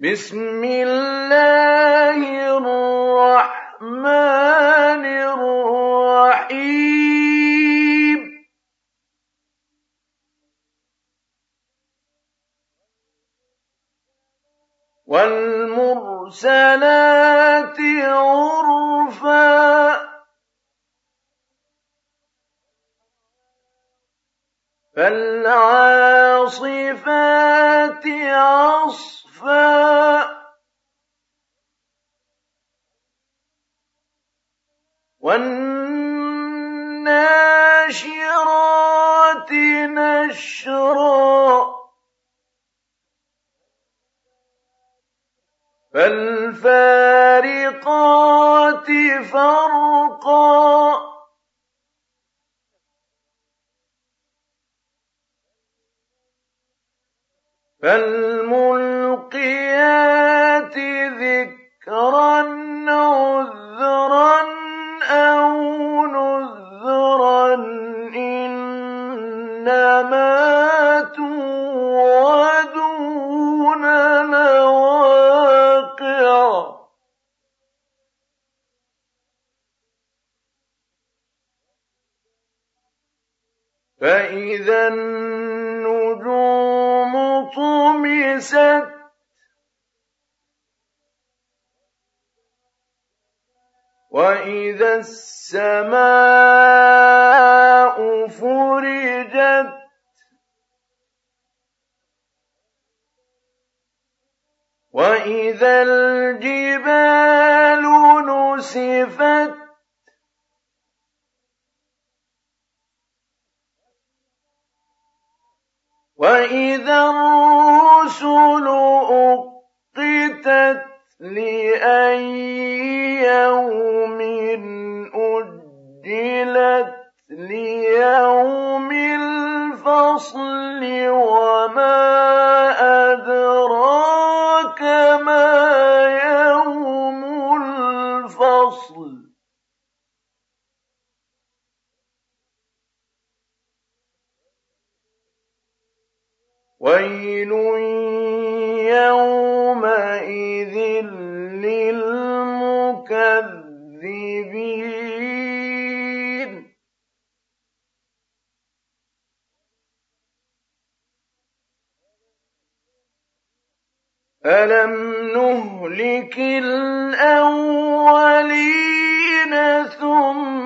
بسم الله الرحمن الرحيم والمرسلات عرفا فالعاصفات عصفا والناشرات نشرا. فالفارقات فرقا. فالملقيات وإذا السماء فرجت وإذا الجبال نسفت وإذا الرسل أقتت لأي يوم أجلت ليوم الفصل وما للمكذبين ألم نهلك الأولين ثم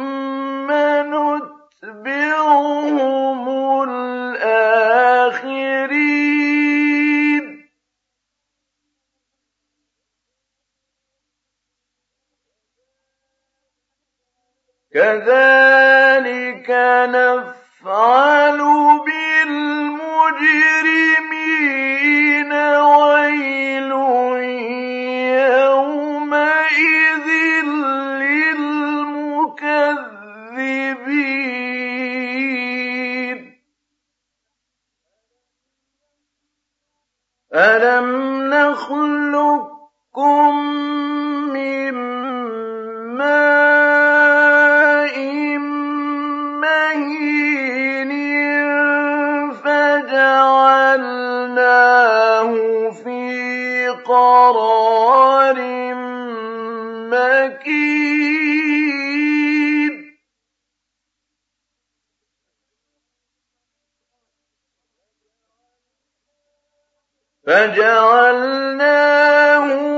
فجعلناه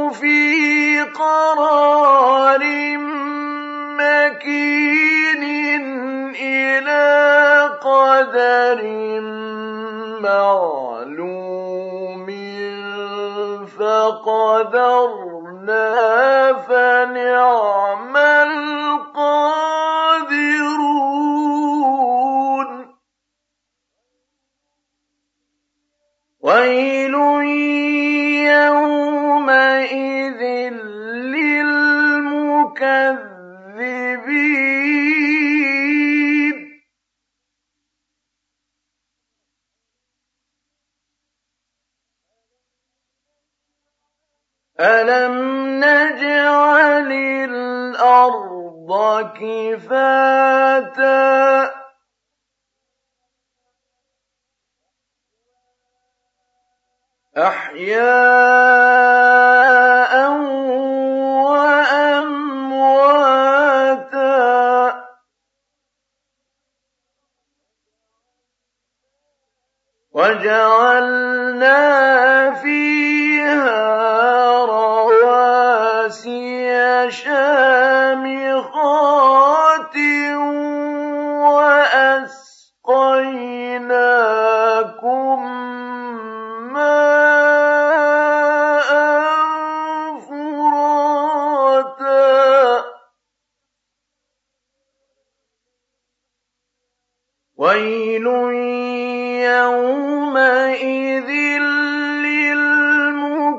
في قرار مكين إلى قدر معلوم فقدرنا فنعم أَلَمْ نَجْعَلِ الْأَرْضَ كِفَاتًا أحياء وأمواتا وجعلنا وَأَسْقَيْنَاكُم مَّاءً فُرَاتًا وَيْلٌ يَوْمَئِذٍ لِّلْمُكَذِّبِينَ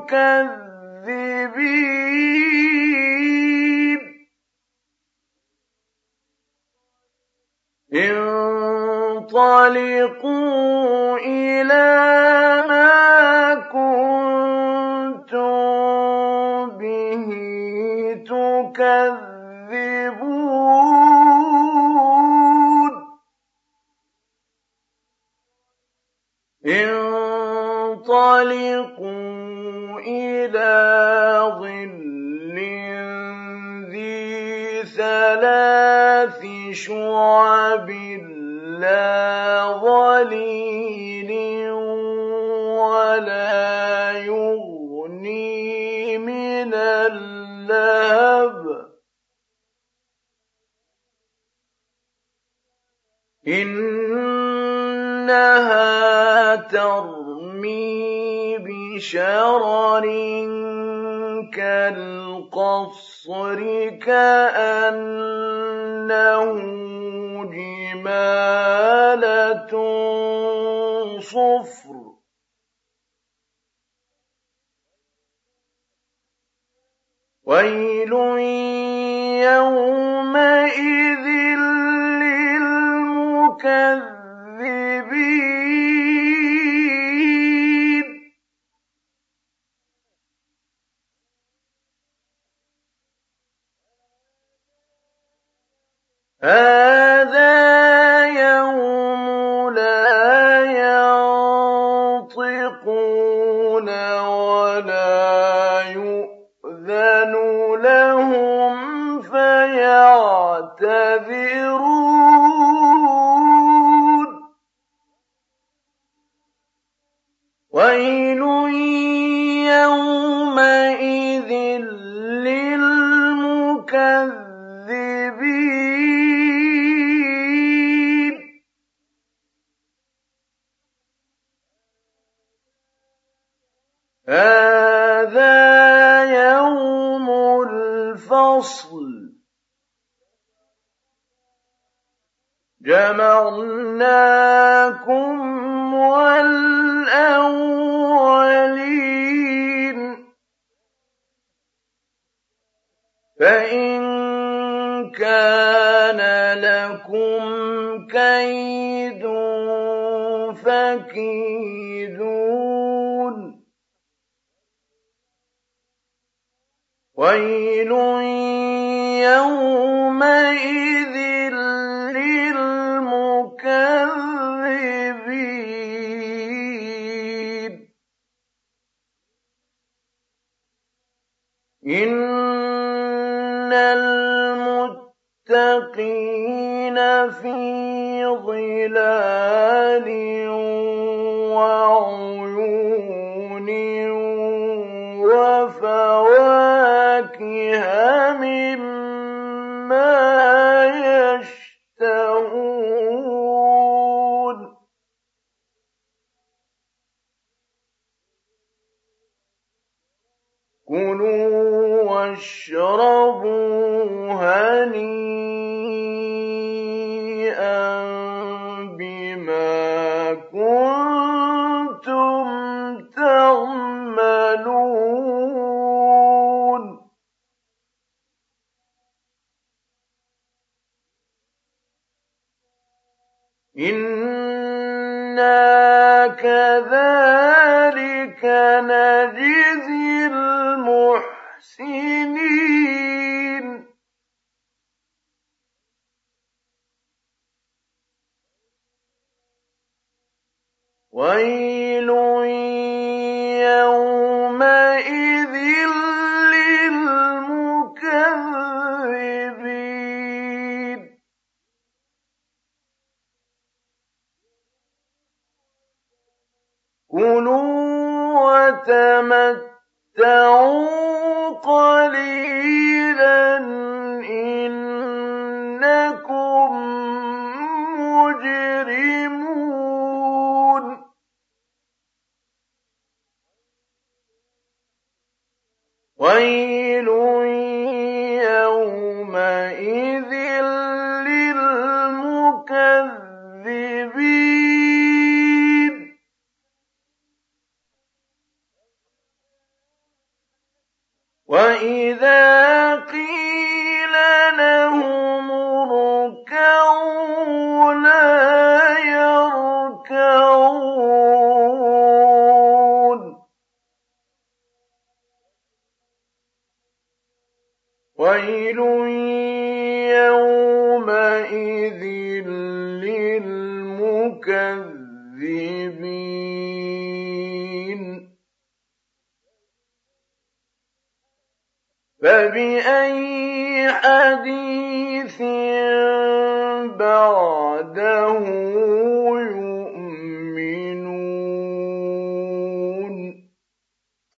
انطَلِقُوا يُغْنِي مِنَ إِنَّهَا تَرْمِي بِشَرَرٍ كَالْقَصْرِ كَأَنَّهُ جِمَالَتٌ وَيْلٌ يَوْمَئِذٍ لِّلْمُكَذِّبِينَ. هَٰذَا لَهُمْ فَيَعْتَذِرُونَ. وَيْلٌ يَوْمَئِذٍ لِّلْمُكَذِّبِينَ. هَٰذَا الْفَصْلِ ۖ. جَمَعْنَاكُمْ وَالْأَوَّلِينَ. فَإِن كَانَ لَكُمْ كَيْدٌ فَكِيدُونِ. وَيْلٌ يَوْمَئِذٍ لِّلْمُكَذِّبِينَ إِنَّ الْمُتَّقِينَ فِي ظِلَالٍ وَعُيُونٍ وَفَوَاكِهَ مِمَّا كَذَٰلِكَ نَجْزِي الْمُحْسِنِينَ وَيْلٌ تَتَمَتَّعُوا قَلِيلًا إِنَّكُم مُّجْرِمُونَ. وَيْلٌ وَإِذَا قِيلَ فَبِأَيِّ